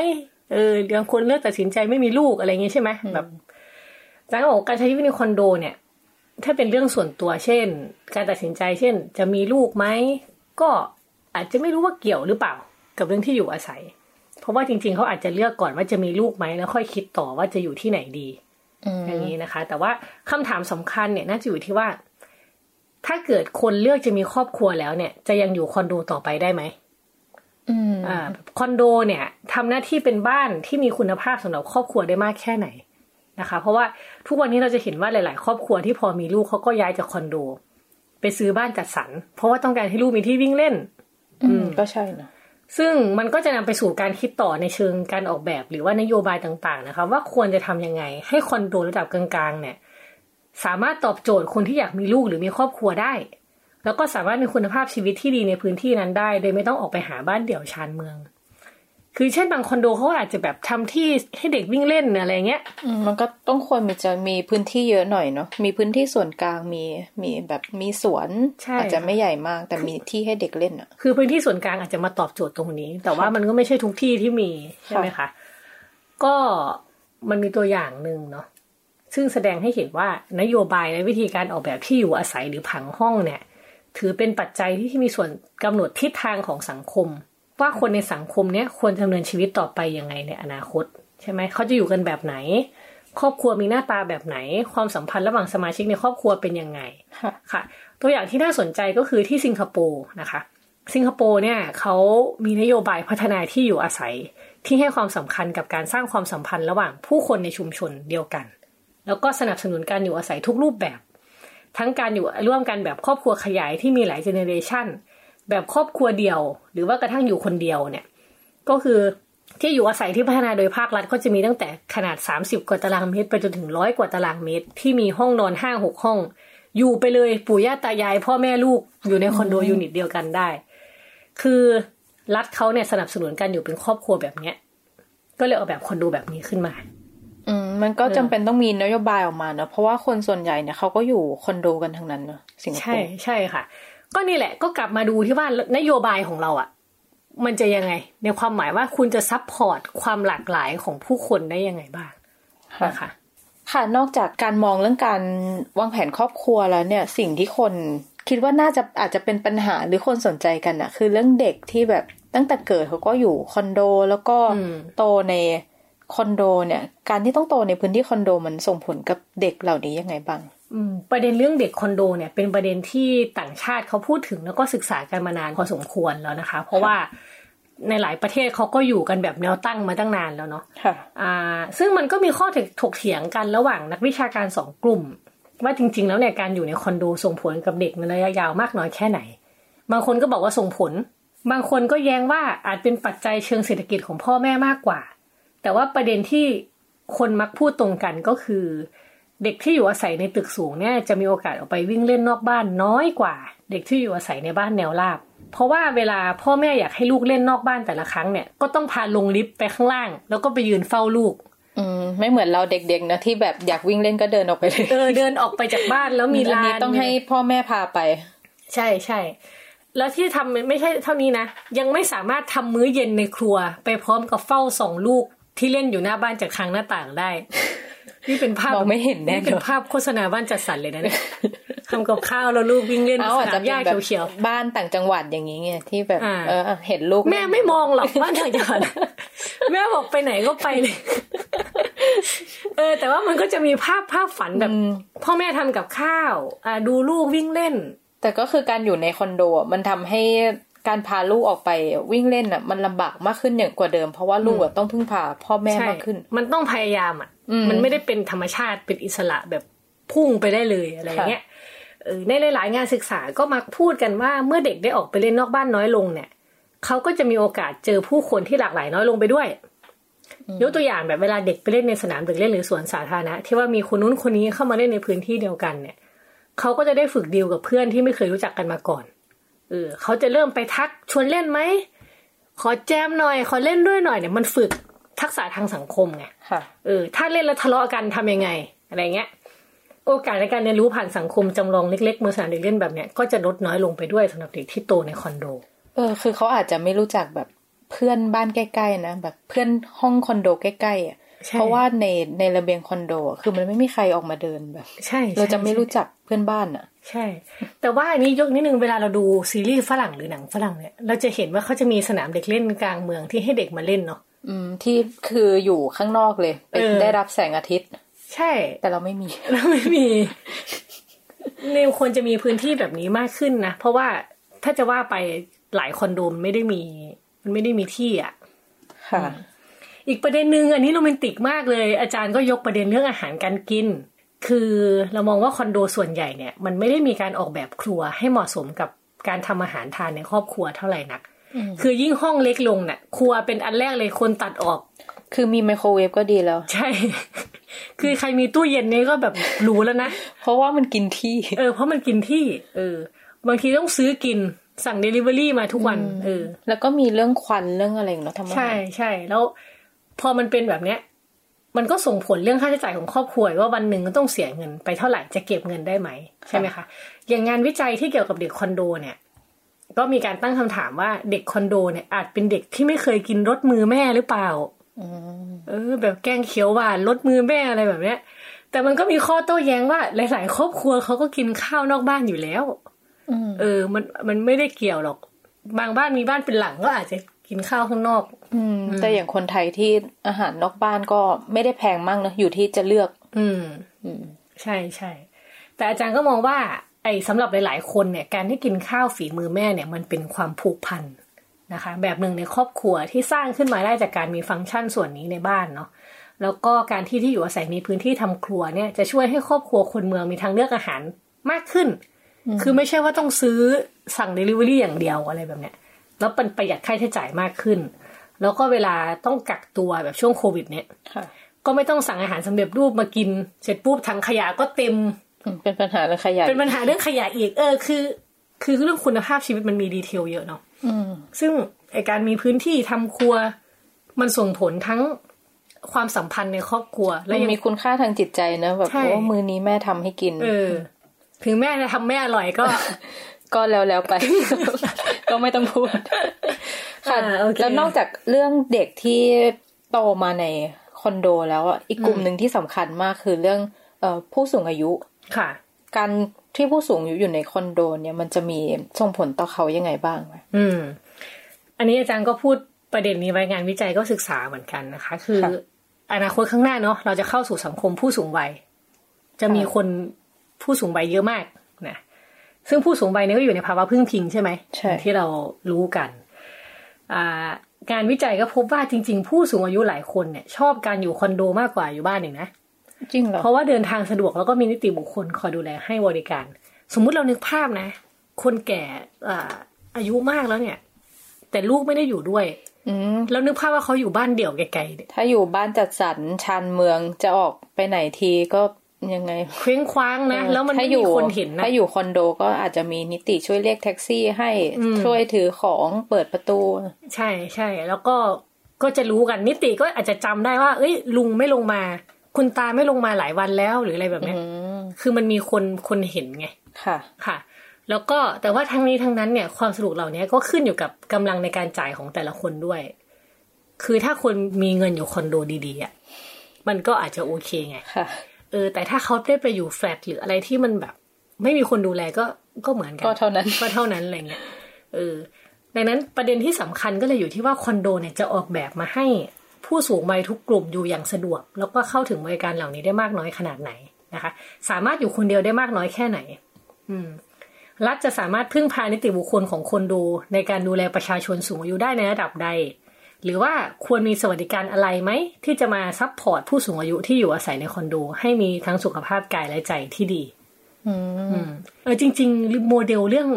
เออบางคนเลือกตัดสินใจไม่มีลูกอะไรอย่างงี้ใช่ไหมแบบอาจารย์ก็บอกว่าการใช้ชีวิตในคอนโดเนี่ย ถ้าเป็นเรื่องส่วนตัวเช่น การตัดสินใจเช่น จะมีลูกไหมก็อาจจะไม่รู้ว่าเกี่ยวหรือเปล่า กับเรื่องที่อยู่อาศัย เพราะว่าจริง ๆเขาอาจจะเลือกก่อนว่าจะมีลูกไหมแล้วค่อยคิดต่อว่าจะอยู่ที่ไหนดีอย่างนี้นะคะ แต่ว่าคำถามสำคัญเนี่ยน่าจะอยู่ที่ว่า ถ้าเกิดคนเลือกจะมีครอบครัวแล้วเนี่ย จะยังอยู่คอนโดต่อไปได้ไหมอืมอ่าคอนโดเนี่ยทำหน้าที่เป็นบ้านที่มีคุณภาพสำหรับครอบครัวได้มากแค่ไหน นะคะ เพราะว่าทุกวันนี้เราจะเห็นว่าหลาย ๆ ครอบครัวที่พอมีลูกเขาก็ย้ายจากคอนโด ไปซื้อบ้านจัดสรรเพราะว่าต้องการให้ลูกมีที่วิ่งเล่น อืมก็ใช่เนอะซึ่งมันก็จะนำไปสู่การคิดต่อในเชิงการออกแบบหรือว่านโยบายต่าง ๆ นะคะ ว่าควรจะทำยังไง ให้คอนโดระดับกลาง ๆ เนี่ย สามารถตอบโจทย์คนที่อยากมีลูกหรือมีครอบครัวได้ แล้วก็สามารถมีคุณภาพชีวิตที่ดีในพื้นที่นั้นได้ โดยไม่ต้องออกไปหาบ้านเดี่ยวชานเมือง คือเช่นบางคอนโดเขาอาจจะแบบทำที่ให้เด็กวิ่งเล่นอะไรเงี้ยอืมมันก็ต้องควรมีจะมีพื้นที่เยอะหน่อยเนาะมีพื้นที่ส่วนกลางมีมีแบบมีสวนใช่อาจจะไม่ใหญ่มาก แต่มีที่ให้เด็กเล่นอะคือพื้นที่ส่วนกลางอาจจะมาตอบโจทย์ตรงนี้ แต่ว่ามันก็ไม่ใช่ทุกที่ที่มีใช่ไหมคะก็มันมีตัวอย่างหนึ่งเนาะซึ่งแสดงให้เห็นว่านโยบายและวิธีการออกแบบที่อยู่อาศัยหรือผังห้องเนี่ย ถือเป็นปัจจัยที่มีส่วนกำหนดทิศทางของสังคม ว่าคนในสังคมเนี้ยควรดำเนินชีวิตต่อไปยังไงในอนาคต ใช่ไหมเขาจะอยู่กันแบบไหน ครอบครัวมีหน้าตาแบบไหน ความสัมพันธ์ระหว่างสมาชิกในครอบครัวเป็นยังไงค่ะค่ะตัวอย่างที่น่าสนใจก็คือที่สิงคโปร์นะคะ สิงคโปร์เนี่ยเขามีนโยบายพัฒนาที่อยู่อาศัยที่ให้ความสำคัญกับการสร้างความสัมพันธ์ระหว่างผู้คนในชุมชนเดียวกัน แล้วก็สนับสนุนการอยู่อาศัยทุกรูปแบบ ทั้งการอยู่ร่วมกันแบบครอบครัวขยายที่มีหลายเจเนเรชัน แบบครอบครัวเดียว หรือว่ากระทั่งอยู่คนเดียวเนี่ย ก็คือที่อยู่อาศัยที่พัฒนาโดยภาครัฐก็จะมีตั้งแต่ขนาด 30 กว่าตารางเมตร ไปจนถึงร้อยกว่าตารางเมตร ที่มีห้องนอนห้าหกห้อง อยู่ไปเลยปู่ย่าตายาย พ่อแม่ลูกอยู่ในคอนโดยูนิตเดียวกันได้ คือรัฐเขาเนี่ยสนับสนุนการอยู่เป็นครอบครัวแบบเนี้ย ก็เลยออกแบบคอนโดแบบนี้ขึ้นมา อืมมันก็จำเป็นต้องมีนโยบายออกมาเนอะเพราะว่าคนส่วนใหญ่เนี่ยเขาก็อยู่คอนโดกันทั้งนั้นเนอะสิงคโปใช่ใช่ค่ะ ก็นี่แหละก็กลับมาดูที่ว่านโยบายของเราอะ่ะ มันจะยังไง ในความหมายว่าคุณจะ support ความหลากหลายของผู้คนได้ยังไงบ้างค่ะนะคะค่ะนอกจากการมองเรื่องการวางแผนครอบครัวแล้วเนี่ย สิ่งที่คนคิดว่าน่าจะอาจจะเป็นปัญหาหรือคนสนใจกันอะคือเรื่องเด็กที่แบบตั้งแต่เกิดเขาก็อยู่คอนโด แล้วก็อืมโตในคอนโดเนี่ย การที่ต้องโตในพื้นที่คอนโดมันส่งผลกับเด็กเหล่านี้ยังไงบ้างอืม ประเด็นเรื่องเด็กคอนโดเนี่ยเป็นประเด็นที่ต่างชาติเขาพูดถึงแล้วก็ศึกษากันมานานพอสมควรแล้วนะคะ เพราะว่าในหลายประเทศเขาก็อยู่กันแบบแนวตั้งมาตั้งนานแล้วเนาะค่ะอ่า ซึ่งมันก็มีข้อถกเถียงกันระหว่างนักวิชาการสองกลุ่ม ว่าจริง ๆ แล้วเนี่ยการอยู่ในคอนโดส่งผลกับเด็กในระยะยาวมากน้อยแค่ไหน บางคนก็บอกว่าส่งผล บางคนก็แย้งว่าอาจเป็นปัจจัยเชิงเศรษฐกิจของพ่อแม่มากกว่า แต่ว่าประเด็นที่คนมักพูดตรงกันก็คือ เด็กที่อยู่อาศัยในตึกสูงเนี่ยจะมีโอกาสออกไปวิ่งเล่นนอกบ้านน้อยกว่า เด็กที่อยู่อาศัยในบ้านแนวราบ เพราะว่าเวลาพ่อแม่อยากให้ลูกเล่นนอกบ้านแต่ละครั้งเนี่ยก็ต้องพาลงลิฟต์ไปข้างล่าง แล้วก็ไปยืนเฝ้าลูกอืมไม่เหมือนเราเด็กๆนะที่แบบอยากวิ่งเล่นก็เดินออกไปเลยเออเดินออกไปจากบ้านแล้วมีอันลานี้นต้องให้พ่อแม่พาไป ใช่ใช่แล้วที่ทำไม่ใช่เท่านี้นะ ยังไม่สามารถทำมื้อเย็นในครัว ไปพร้อมกับเฝ้าส่องลูกที่เล่นอยู่หน้าบ้านจากทางหน้าต่างได้ นี่เป็นภาพมองไม่เห็นแน่นี่เป็นภาพโฆษณาบ้านจัดสรรเลยนะเนี่ยทำกับข้าวแล้วลูกวิ่งเล่นเอาสอาจนาจะมเป็หญ้านแบบเขียวบ้านต่างจังหวัดอย่างนี้ไงที่แบบอ่าเออเห็นลูกๆแม่ไม่มองหรอกบ้านต่างจังหวัดแม่บอกไปไหนก็ไปเลยเออ แต่ว่ามันก็จะมีภาพภาพฝันแบบ พ่อแม่ทำกับข้าว อ่าดูลูกวิ่งเล่น แต่ก็คือการอยู่ในคอนโดอะมันทำให้ การพาลูกออกไปวิ่งเล่นอะ มันลำบากมากขึ้นอย่างกว่าเดิม เพราะว่าลูกอะต้องพึ่งพาพ่อแม่ใช่มากขึ้น มันต้องพยายามอะอืมมันไม่ได้เป็นธรรมชาติเป็นอิสระแบบพุ่งไปได้เลยอะไรอย่างเงี้ยเออในหลายๆงานศึกษาก็มาพูดกันว่าเมื่อเด็กได้ออกไปเล่นนอกบ้านน้อยลงเนี่ยเขาก็จะมีโอกาสเจอผู้คนที่หลากหลายน้อยลงไปด้วยยกตัวอย่างแบบเวลาเด็กไปเล่นในสนามเด็กเล่นหรือสวนสาธารณะที่ว่ามีคนนู้นคนนี้เข้ามาเล่นในพื้นที่เดียวกันเนี่ยเขาก็จะได้ฝึกดีลกับเพื่อนที่ไม่เคยรู้จักกันมาก่อนเออเขาจะเริ่มไปทักชวนเล่นไหม ขอแจมหน่อย ขอเล่นด้วยหน่อยเนี่ยมันฝึกทักษะทางสังคมไงค่ะเออ ถ้าเล่นแล้วทะเลาะกันทำยังไง อะไรเงี้ย โอกาสในการเรียนรู้ผ่านสังคมจำลองเล็กๆเมื่อสนามเด็กเล่นแบบเนี้ยก็จะลดน้อยลงไปด้วยสำหรับเด็กที่โตในคอนโด เออ คือเขาอาจจะไม่รู้จักแบบเพื่อนบ้านใกล้ๆนะแบบเพื่อนห้องคอนโดใกล้ๆอะใช่ เพราะว่าในในระเบียงคอนโดอะคือมันไม่มีใครออกมาเดินแบบ ใช่ เราจะไม่รู้ใช่จักเพื่อนบ้านอะ ใช่ แต่ว่าอันนี้ยกนิดนึงเวลาเราดูซีรีส์ฝรั่งหรือหนังฝรั่งเนี่ย เราจะเห็นว่าเขาจะมีสนามเด็กเล่นกลางเมืองที่ให้เด็กมาเล่นเนาะอืมที่คืออยู่ข้างนอกเลยเป็นเออได้รับแสงอาทิตย์ ใช่ แต่เราไม่มีแล้วไม่มีนิวควรจะมีพื้นที่แบบนี้มากขึ้นนะ เพราะว่าถ้าจะว่าไปหลายคอนโดมนไม่ได้มี มันไม่ได้มีที่อะ ค่ะ อีกประเด็นหนึ่งอันนี้โรแมนติกมากเลย อาจารย์ก็ยกประเด็นเรื่องอาหารการกิน คือเรามองว่าคอนโดส่วนใหญ่เนี่ย มันไม่ได้มีการออกแบบครัวให้เหมาะสมกับการทำอาหารทานในครอบครัวเท่าไหร่นัก คือยิ่งห้องเล็กลงเนี่ยครัวเป็นอันแรกเลยคนตัดออก คือมีไมโครเวฟก็ดีแล้ว ใช่ คือใครมีตู้เย็นนี่ก็แบบรู้แล้วนะ เพราะว่ามันกินที่ เออ เพราะมันกินที่ เออ บางทีต้องซื้อกินสั่งเดลิเวอรี่มาทุกวัน เออ แล้วก็มีเรื่องควันเรื่องอะไรเนาะทำอาหารใช่ใช่แล้ว พอมันเป็นแบบเนี้ย มันก็ส่งผลเรื่องค่าใช้จ่ายของครอบครัวว่าวันหนึ่งก็ต้องเสียเงินไปเท่าไหร่จะเก็บเงินได้ไหมใช่ไหมคะอย่างงานวิจัยที่เกี่ยวกับเด็กคอนโดเนี่ยก็มีการตั้งคำถามว่าเด็กคอนโดเนี่ยอาจเป็นเด็กที่ไม่เคยกินรสมือแม่หรือเปล่าเออ แบบแกงเขียวหวานรสมือแม่อะไรแบบเนี้ย แต่มันก็มีข้อโต้แย้งว่า หลาย ๆ ครอบครัวเขาก็กินข้าวนอกบ้านอยู่แล้วอืมเออ มันมันไม่ได้เกี่ยวหรอก บางบ้านมีบ้านเป็นหลังก็อาจจะ กินข้าวข้างนอก อืม แต่อย่างคนไทยที่อาหารนอกบ้านก็ไม่ได้แพงมากนะอยู่ที่จะเลือก อืม อืม ใช่ใช่แต่อาจารย์ก็มองว่า ไอ้สำหรับหลาย ๆ คนเนี่ย การที่กินข้าวฝีมือแม่เนี่ย มันเป็นความผูกพันนะคะ แบบหนึ่งในครอบครัวที่สร้างขึ้นมาได้จากการมีฟังก์ชันส่วนนี้ในบ้านเนาะแล้วก็การที่ที่อยู่อาศัยมีพื้นที่ทำครัวเนี่ยจะช่วยให้ครอบครัวคนเมืองมีทางเลือกอาหารมากขึ้น คือไม่ใช่ว่าต้องซื้อสั่งเดลิเวอรี่อย่างเดียวอะไรแบบเนี้ย แล้วเป็นประหยัดค่าใช้จ่ายมากขึ้น แล้วก็เวลาต้องกักตัวแบบช่วงโควิด เนี่ยค่ะก็ไม่ต้องสั่งอาหารสำเร็จรูปมากิน เสร็จปุ๊บถังขยะก็เต็มอืมเป็นปัญหาเรื่องขยะเป็นปัญหาเรื่องขยะอีกเออคือ คือเรื่องคุณภาพชีวิตมันมี detail เยอะเนาะอืมซึ่งไอการมีพื้นที่ทำครัว มันส่งผลทั้งความสัมพันธ์ในครอบครัว และมันยังมีคุณค่าทางจิตใจนะแบบใช่โอ้มือนี้แม่ทำให้กิน เออ ถึงแม่จะทำไม่อร่อยก็ ก็แล้วแล้วไป ก็ไม่ต้องพูด ค่ะอ่าโอเคแล้วนอกจากเรื่องเด็กที่โตมาในคอนโดแล้วอะอีกกลุ่มหนึ่งที่สำคัญมากคือเรื่องเอ่อผู้สูงอายุค่ะ การที่ผู้สูงอายุอยู่ในคอนโด เนี่ยมันจะมีส่งผลต่อเขายังไงบ้างไหมอืม อันนี้อาจารย์ก็พูดประเด็นนี้ไว้งานวิจัยก็ศึกษาเหมือนกันนะคะ คือค่ะอนาคตข้างหน้าเนาะเราจะเข้าสู่สังคมผู้สูงวัย จะมีคนผู้สูงวัยเยอะมากนะ ซึ่งผู้สูงวัยเนี่ยก็อยู่ในภาวะพึ่งพิงใช่ไหมใช่ที่เรารู้กันอ่าการวิจัยก็พบว่าจริง ๆ ผู้สูงอายุหลายคนเนี่ย ชอบการอยู่คอนโดมากกว่าอยู่บ้านอีกนะจริงเหรอเพราะว่าเดินทางสะดวกแล้วก็มีนิติบุคคลคอยดูแลให้บริการ สมมุติเรานึกภาพนะ คนแก่อ่าอายุมากแล้วเนี่ย แต่ลูกไม่ได้อยู่ด้วยอืมแล้วนึกภาพว่าเขาอยู่บ้านเดี่ยวไกลๆเนี่ยถ้าอยู่บ้านจัดสรรชานเมืองจะออกไปไหนทีก็ ยังไงเคว้งคว้างนะ แล้วมันไม่มีคนเห็นนะถ้าอยู่คอนโดก็อาจจะมีนิติช่วยเรียกแท็กซี่ให้ช่วยถือของเปิดประตู ใช่ใช่แล้วก็ก็จะรู้กันนิติก็อาจจะจำได้ว่า เอ้ย ลุงไม่ลงมา คุณตาไม่ลงมาหลายวันแล้วหรืออะไรแบบเนี้ยคือมันมีคนคนเห็นไงค่ะค่ะ แล้วก็แต่ว่าทั้งนี้ทั้งนั้นเนี่ยความสนุกเหล่านี้ก็ขึ้นอยู่กับกำลังในการจ่ายของแต่ละคนด้วย คือถ้าคนมีเงินอยู่คอนโดดีๆอะมันก็อาจจะโอเคไงค่ะเออแต่ถ้าเขาได้ไปอยู่แฟลตหรืออะไรที่มันแบบ ไม่มีคนดูแลก็ก็เหมือนกันก็เท่านั้นก็เท่านั้นอะไรเงี้ยเออดังนั้นประเด็นที่สำคัญก็เลยอยู่ที่ว่าคอนโดเนี่ยจะออกแบบมาให้ผู้สูงวัยทุกกลุ่มอยู่อย่างสะดวก แล้วก็เข้าถึงบริการเหล่านี้ได้มากน้อยขนาดไหนนะคะ สามารถอยู่คนเดียวได้มากน้อยแค่ไหน อืมรัฐจะสามารถพึ่งพานิติบุคคลของคอนโดในการดูแลประชาชนสูงอายุได้ในระดับใด หรือว่าควรมีสวัสดิการอะไรไหม ที่จะมา support ผู้สูงอายุที่อยู่อาศัยในคอนโด ให้มีทั้งสุขภาพกายและใจที่ดี อืมเออจริง ๆ โมเดลเรื่อง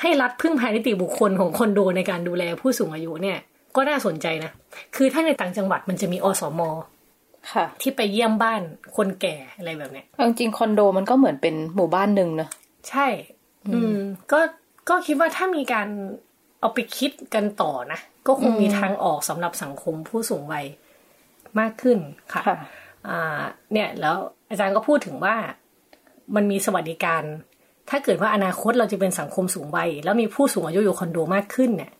ให้รัฐพึ่งพานิติบุคคลของคอนโดในการดูแลผู้สูงอายุเนี่ย ก็น่าสนใจนะ คือถ้าในต่างจังหวัดมันจะมีอสมค่ะ ที่ไปเยี่ยมบ้านคนแก่อะไรแบบเนี้ยเอาจริงๆคอนโดมันก็เหมือนเป็นหมู่บ้านหนึ่งเนอะใช่ อืม ก็ก็คิดว่าถ้ามีการเอาไปคิดกันต่อนะ ก็คงมีทางออกสำหรับสังคมผู้สูงวัยมากขึ้นค่ะค่ะอ่าเนี่ยแล้วอาจารย์ก็พูดถึงว่ามันมีสวัสดิการ ถ้าเกิดว่าอนาคตเราจะเป็นสังคมสูงวัย แล้วมีผู้สูงอายุอยู่คอนโดมากขึ้นเนี่ย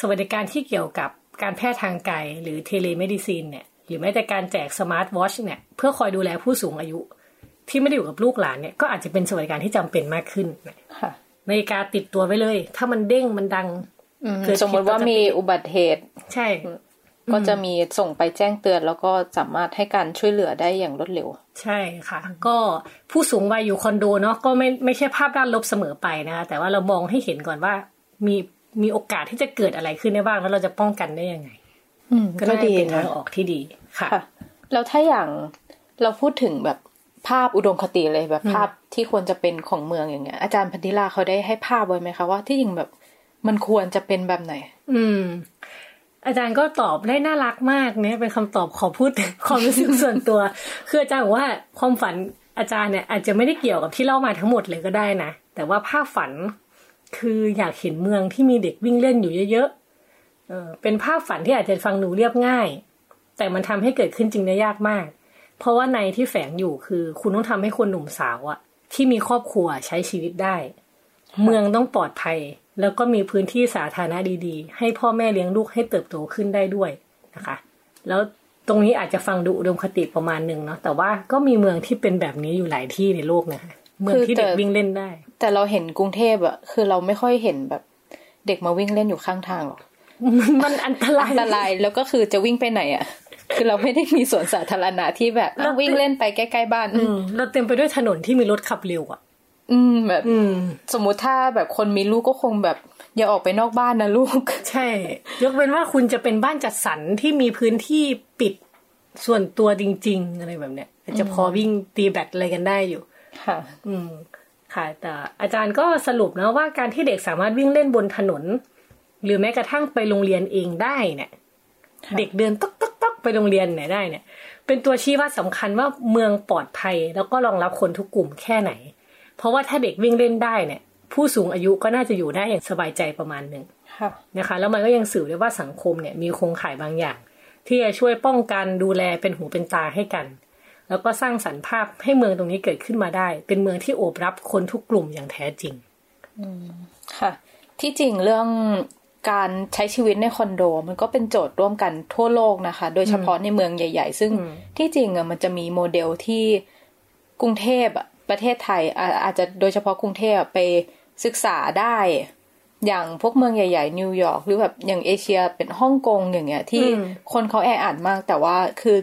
สวัสดิการที่เกี่ยวกับการแพทย์ทางไกลหรือ telemedicine เนี่ยหรือแม้แต่การแจกสมาร์ทวอชเนี่ยเพื่อคอยดูแลผู้สูงอายุ ที่ไม่ได้อยู่กับลูกหลานเนี่ยก็อาจจะเป็นสวัสดิการที่จำเป็นมากขึ้นค่ะนาฬิกาติดตัวไว้เลย ถ้ามันเด้งมันดังอืมเกิด สมมติว่าผิดปกติมีอุบัติเหตุ ใช่ ก็จะมีส่งไปแจ้งเตือน แล้วก็สามารถให้การช่วยเหลือได้อย่างรวดเร็ว ใช่ค่ะ ก็ผู้สูงวัยอยู่คอนโดเนาะก็ไม่ไม่ใช่ภาพด้านลบเสมอไปนะคะแต่ว่าเรามองให้เห็นก่อนว่า มีมีโอกาสที่จะเกิดอะไรขึ้นได้บ้างแล้วเราจะป้องกันได้ยังไงอืมก็ก็น่าจะดีเป็นนะทางออกที่ดีค่ะค่ะแล้วถ้าอย่างเราพูดถึงแบบภาพอุดมคติเลยแบบภาพที่ควรจะเป็นของเมืองอย่างเงี้ยอาจารย์พันธิลาเขาได้ให้ภาพไว้ไหมคะว่าที่จริงแบบ มันควรจะเป็นแบบไหน อืม อาจารย์ก็ตอบได้น่ารักมากเนี่ยเป็นคำตอบขอพูดความรู้สึกส่วนตัว คืออาจารย์บอกว่าความฝันอาจารย์เนี่ยอาจจะไม่ได้เกี่ยวกับที่เล่ามาทั้งหมดเลยก็ได้นะ แต่ว่าภาพฝันคืออยากเห็นเมืองที่มีเด็กวิ่งเล่นอยู่เยอะๆเออเป็นภาพฝันที่อาจจะฟังดูเรียบง่าย แต่มันทำให้เกิดขึ้นจริงได้ยากมาก เพราะว่าในที่แฝงอยู่คือ คุณต้องทำให้คนหนุ่มสาวอะที่มีครอบครัวใช้ชีวิตได้ เมืองต้องปลอดภัย แล้วก็มีพื้นที่สาธารณะดีๆ ให้พ่อแม่เลี้ยงลูกให้เติบโตขึ้นได้ด้วยนะคะ แล้วตรงนี้อาจจะฟังดูอุดมคติประมาณหนึ่งเนาะแต่ว่าก็มีเมืองที่เป็นแบบนี้อยู่หลายที่ในโลกนะคะเมืองที่เด็กวิ่งเล่นได้ แต่เราเห็นกรุงเทพอะคือเราไม่ค่อยเห็นแบบเด็กมาวิ่งเล่นอยู่ข้างทางหรอกมันอันตรายอันตรายแล้วก็คือจะวิ่งไปไหนอะคือเราไม่ได้มีสวนสาธารณะที่แบบอะวิ่งเล่นไปใกล้ๆบ้านอืมเราเต็มไปด้วยถนนที่มีรถขับเร็วอะ อืมแบบ อืม สมมุติถ้าแบบคนมีลูกก็คงแบบ อย่าออกไปนอกบ้านนะลูก ใช่ ยกเว้นว่าคุณจะเป็นบ้านจัดสรรที่มีพื้นที่ปิดส่วนตัวจริง ๆ อะไรแบบเนี้ยอาจจะพอวิ่งตีแบตอะไรกันได้อยู่ ค่ะ อืม ค่ะ แต่อาจารย์ก็สรุปนะว่าการที่เด็กสามารถวิ่งเล่นบนถนน หรือแม้กระทั่งไปโรงเรียนเองได้เนี่ยค่ะเด็กเดินต๊อกต๊อกต๊อกไปโรงเรียนเนี่ยได้เนี่ย เป็นตัวชี้วัดสำคัญว่าเมืองปลอดภัยแล้วก็รองรับคนทุกกลุ่มแค่ไหน เพราะว่าถ้าเด็กวิ่งเล่นได้เนี่ย ผู้สูงอายุก็น่าจะอยู่ได้อย่างสบายใจประมาณหนึ่งค่ะนะคะ แล้วมันก็ยังสื่อได้ว่าสังคมเนี่ยมีโครงข่ายบางอย่าง ที่จะช่วยป้องกันดูแลเป็นหูเป็นตาให้กัน แล้วก็สร้างสรรค์ภาพให้เมืองตรงนี้เกิดขึ้นมาได้ เป็นเมืองที่โอบรับคนทุกกลุ่มอย่างแท้จริงค่ะ ที่จริงเรื่องการใช้ชีวิตในคอนโด มันก็เป็นโจทย์ร่วมกันทั่วโลกนะคะ โดยเฉพาะในเมืองใหญ่ ๆ ซึ่งอืมที่จริงอะมันจะมีโมเดลที่กรุงเทพอะ ประเทศไทยอาอาจจะโดยเฉพาะกรุงเทพอะไปศึกษาได้ อย่างพวกเมืองใหญ่ ๆ นิวยอร์กหรือแบบอย่างเอเชียเป็นฮ่องกงอย่างเงี้ย ที่อืมคนเขาแออัดมาก แต่ว่าคือ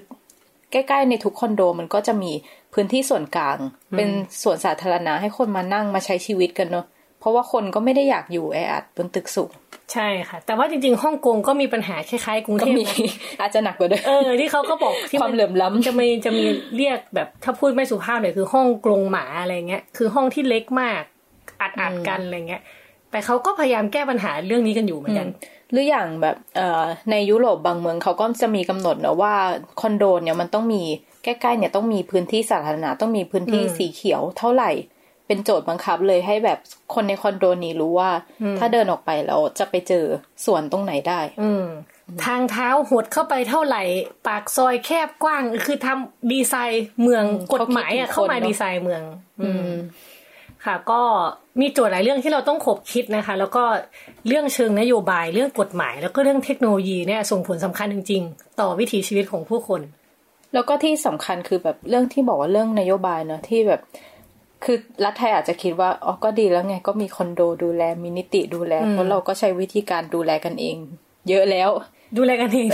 ใกล้ๆในทุกคอนโดมันก็จะมีพื้นที่ส่วนกลาง เป็นส่วนสาธารณะให้คนมานั่งมาใช้ชีวิตกันเนอะ เพราะว่าคนก็ไม่ได้อยากอยู่แออัดบนตึกสูงใช่ค่ะ แต่ว่าจริงๆฮ่องกงก็มีปัญหาคล้ายๆกรุงก็เทพมีนะอาจจะหนักกว่าเดิมเออที่เขาก็บอกที่ความเหลื่อมล้ำจะมีจะมีเรียกแบบถ้าพูดไม่สุภาพหน่อยคือห้องกรงหมาอะไรเงี้ยคือห้องที่เล็กมากอัดอัดๆกันอะไรเงี้ย แต่เขาก็พยายามแก้ปัญหาเรื่องนี้กันอยู่เหมือนกันหรืออย่างแบบเอ่อในยุโรปบางเมืองเขาก็จะมีกำหนดนะว่าคอนโดเนี่ยมันต้องมีใกล้ๆเนี่ยต้องมีพื้นที่สาธารณะต้องมีพื้นที่สีเขียวเท่าไหร่ เป็นโจทย์บังคับเลยให้แบบคนในคอนโดนี้รู้ว่า ถ้าเดินออกไปแล้วจะไปเจอสวนตรงไหนได้ อืมทางเท้าหดเข้าไปเท่าไหร่ ปากซอยแคบกว้าง คือทำดีไซน์เมืองกฎหมายอะเข้ามาดีไซน์เมือง อืมค่ะ ก็มีโจทย์หลายเรื่องที่เราต้องขบคิดนะคะ แล้วก็เรื่องเชิงนโยบายเรื่องกฎหมาย แล้วก็เรื่องเทคโนโลยีเนี่ยส่งผลสำคัญจริง ๆ ต่อวิถีชีวิตของผู้คน แล้วก็ที่สำคัญคือแบบเรื่องที่บอกว่าเรื่องนโยบายเนอะที่แบบ คือรัฐไทยอาจจะคิดว่าอ๋อก็ดีแล้วไงก็มีคอนโดดูแลมีนิติดูแลเพราะเราก็ใช้วิธีการดูแลกันเอง เยอะแล้ว ดูแลกันเอง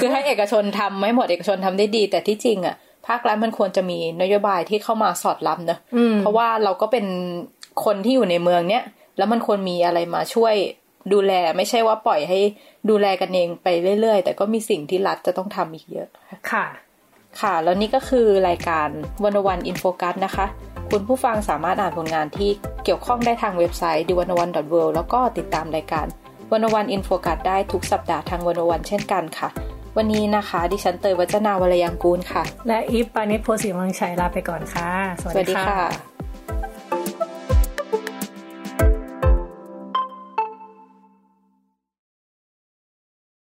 คือให้เอกชนทำไม่หมดเอกชนทำได้ดี แต่ที่จริงอะภาครัฐมันควรจะมีนโยบายที่เข้ามาสอดรับเนอะเพราะว่าเราก็เป็นคนที่อยู่ในเมืองเนี้ยแล้วมันควรมีอะไรมาช่วยดูแลไม่ใช่ว่าปล่อยให้ดูแลกันเองไปเรื่อยๆ แต่ก็มีสิ่งที่รัฐจะต้องทำอีกเยอะ ค่ะ ค่ะ แล้วนี่ก็คือรายการวันวันอินโฟกัสนะคะ คุณผู้ฟังสามารถอ่านผลงานที่เกี่ยวข้องได้ทางเว็บไซต์ d ิวันวัน world แล้วก็ติดตามรายการวันวันอินโฟกัสได้ทุกสัปดาห์ทางวันวันเช่นกันค่ะ วันนี้นะคะ ดิฉันเตยวัจนาวรยังกูลค่ะ และอีฟปานิชโพสีมังชัยลาไปก่อนค่ะ สวัสดีค่ะ